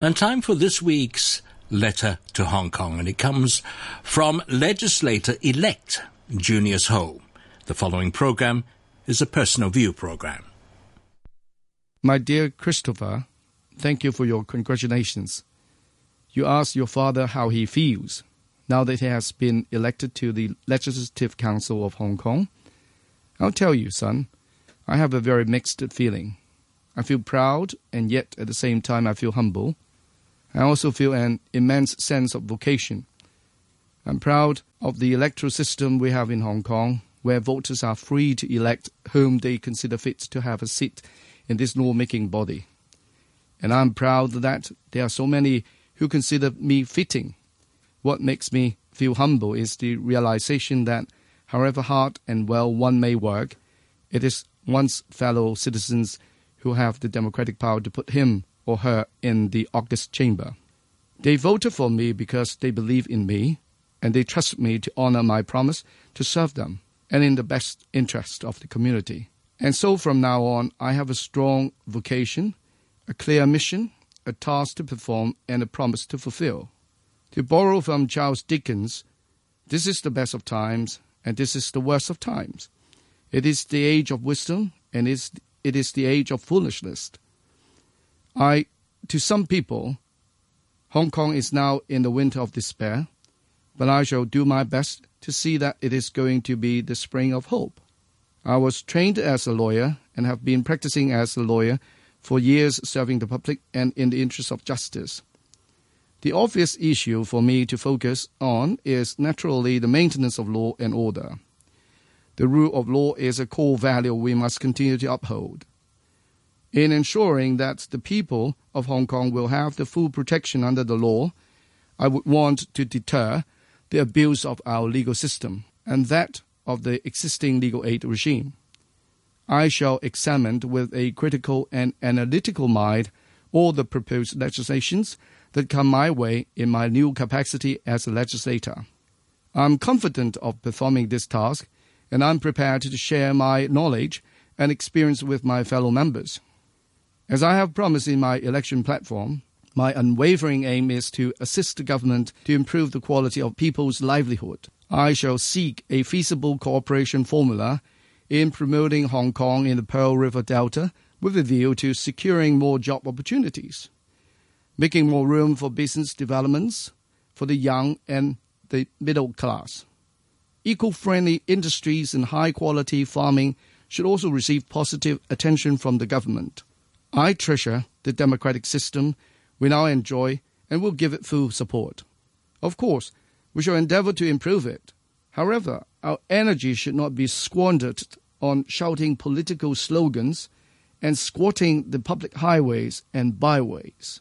And time for this week's letter to Hong Kong, and it comes from legislator elect Junius Ho. The following program is a personal view program. My dear Christopher, thank you for your congratulations. You asked your father how he feels now that he has been elected to the Legislative Council of Hong Kong. I'll tell you, son, I have a very mixed feeling. I feel proud, and yet at the same time, I feel humble. I also feel an immense sense of vocation. I'm proud of the electoral system we have in Hong Kong, where voters are free to elect whom they consider fit to have a seat in this lawmaking body. And I'm proud that there are so many who consider me fitting. What makes me feel humble is the realization that, however hard and well one may work, it is one's fellow citizens who have the democratic power to put him or her in the august chamber. They voted for me because they believe in me and they trust me to honor my promise to serve them and in the best interest of the community. And so from now on, I have a strong vocation, a clear mission, a task to perform, and a promise to fulfill. To borrow from Charles Dickens, this is the best of times, and this is the worst of times. It is the age of wisdom, and it is the age of foolishness. I, to some people, Hong Kong is now in the winter of despair, but I shall do my best to see that it is going to be the spring of hope. I was trained as a lawyer and have been practicing as a lawyer for years serving the public and in the interest of justice. The obvious issue for me to focus on is naturally the maintenance of law and order. The rule of law is a core value we must continue to uphold in ensuring that the people of Hong Kong will have the full protection under the law, I would want to deter the abuse of our legal system and that of the existing legal aid regime. I shall examine with a critical and analytical mind all the proposed legislations that come my way in my new capacity as a legislator. I'm confident of performing this task, and I'm prepared to share my knowledge and experience with my fellow members. As I have promised in my election platform, my unwavering aim is to assist the government to improve the quality of people's livelihood. I shall seek a feasible cooperation formula in promoting Hong Kong in the Pearl River Delta with a view to securing more job opportunities, making more room for business developments for the young and the middle class. Eco friendly industries and high quality farming should also receive positive attention from the government. I treasure the democratic system we now enjoy and will give it full support. Of course, we shall endeavor to improve it. However, our energy should not be squandered on shouting political slogans and squatting the public highways and byways.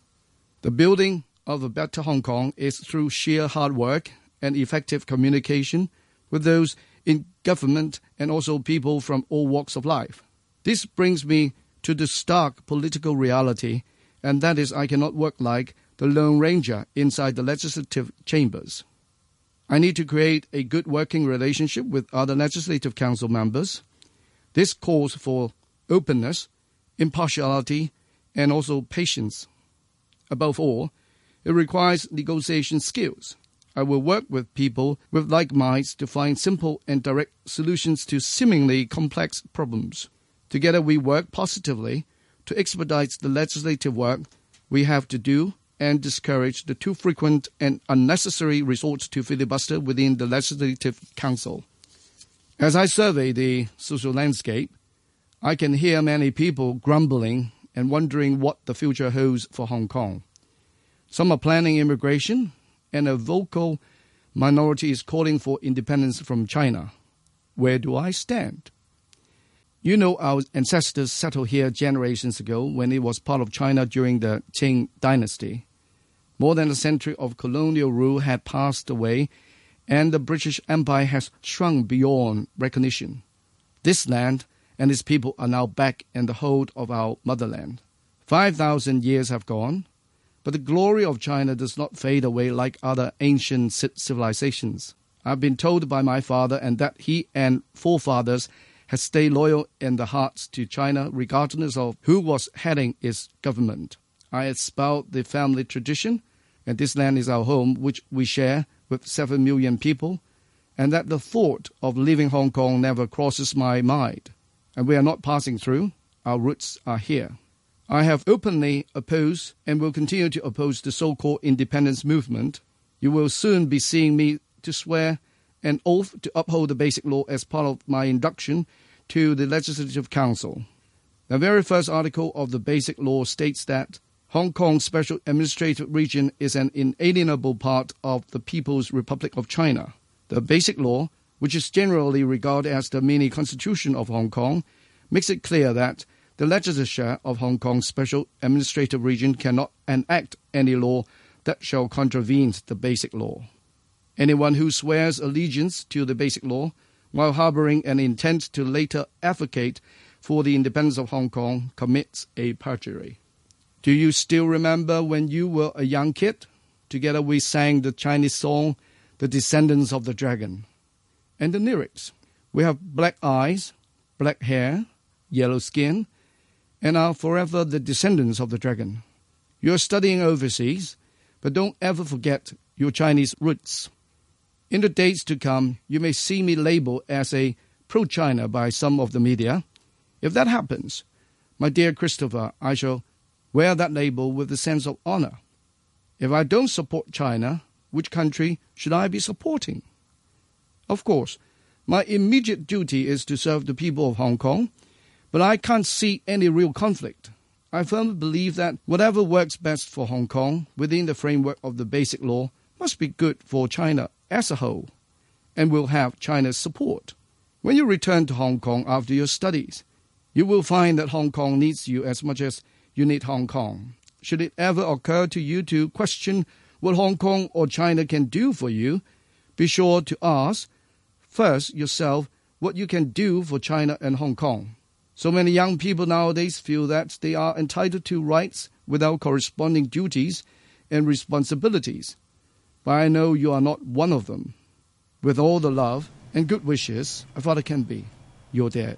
The building of a better Hong Kong is through sheer hard work and effective communication with those in government and also people from all walks of life. This brings me to the stark political reality, and that is I cannot work like the Lone Ranger inside the legislative chambers. I need to create a good working relationship with other legislative council members. This calls for openness, impartiality, and also patience. Above all, it requires negotiation skills. I will work with people with like minds to find simple and direct solutions to seemingly complex problems. Together we work positively to expedite the legislative work we have to do and discourage the too frequent and unnecessary resort to filibuster within the Legislative Council. As I survey the social landscape, I can hear many people grumbling and wondering what the future holds for Hong Kong. Some are planning immigration, and a vocal minority is calling for independence from China. Where do I stand? You know, our ancestors settled here generations ago when it was part of China during the Qing dynasty. More than a century of colonial rule had passed away, and the British Empire has shrunk beyond recognition. This land and its people are now back in the hold of our motherland. Five thousand years have gone, but the glory of China does not fade away like other ancient civilizations. I've been told by my father and that he and forefathers has stayed loyal in the hearts to China regardless of who was heading its government. I espouse the family tradition, and this land is our home, which we share with seven million people, and that the thought of leaving Hong Kong never crosses my mind. And we are not passing through, our roots are here. I have openly opposed and will continue to oppose the so called independence movement. You will soon be seeing me to swear an oath to uphold the basic law as part of my induction to the Legislative Council. The very first article of the basic law states that Hong Kong Special Administrative Region is an inalienable part of the People's Republic of China. The basic law, which is generally regarded as the mini constitution of Hong Kong, makes it clear that the legislature of Hong Kong Special Administrative Region cannot enact any law that shall contravene the basic law. Anyone who swears allegiance to the basic law while harboring an intent to later advocate for the independence of Hong Kong commits a perjury. Do you still remember when you were a young kid? Together we sang the Chinese song, The Descendants of the Dragon. And the lyrics We have black eyes, black hair, yellow skin, and are forever the descendants of the dragon. You're studying overseas, but don't ever forget your Chinese roots. In the days to come, you may see me labeled as a pro China by some of the media. If that happens, my dear Christopher, I shall wear that label with a sense of honor. If I don't support China, which country should I be supporting? Of course, my immediate duty is to serve the people of Hong Kong but I can't see any real conflict. I firmly believe that whatever works best for Hong Kong within the framework of the basic law must be good for China as a whole and will have China's support. When you return to Hong Kong after your studies, you will find that Hong Kong needs you as much as you need Hong Kong. Should it ever occur to you to question what Hong Kong or China can do for you, be sure to ask first yourself what you can do for China and Hong Kong. So many young people nowadays feel that they are entitled to rights without corresponding duties and responsibilities. But I know you are not one of them. With all the love and good wishes a father can be, your dad.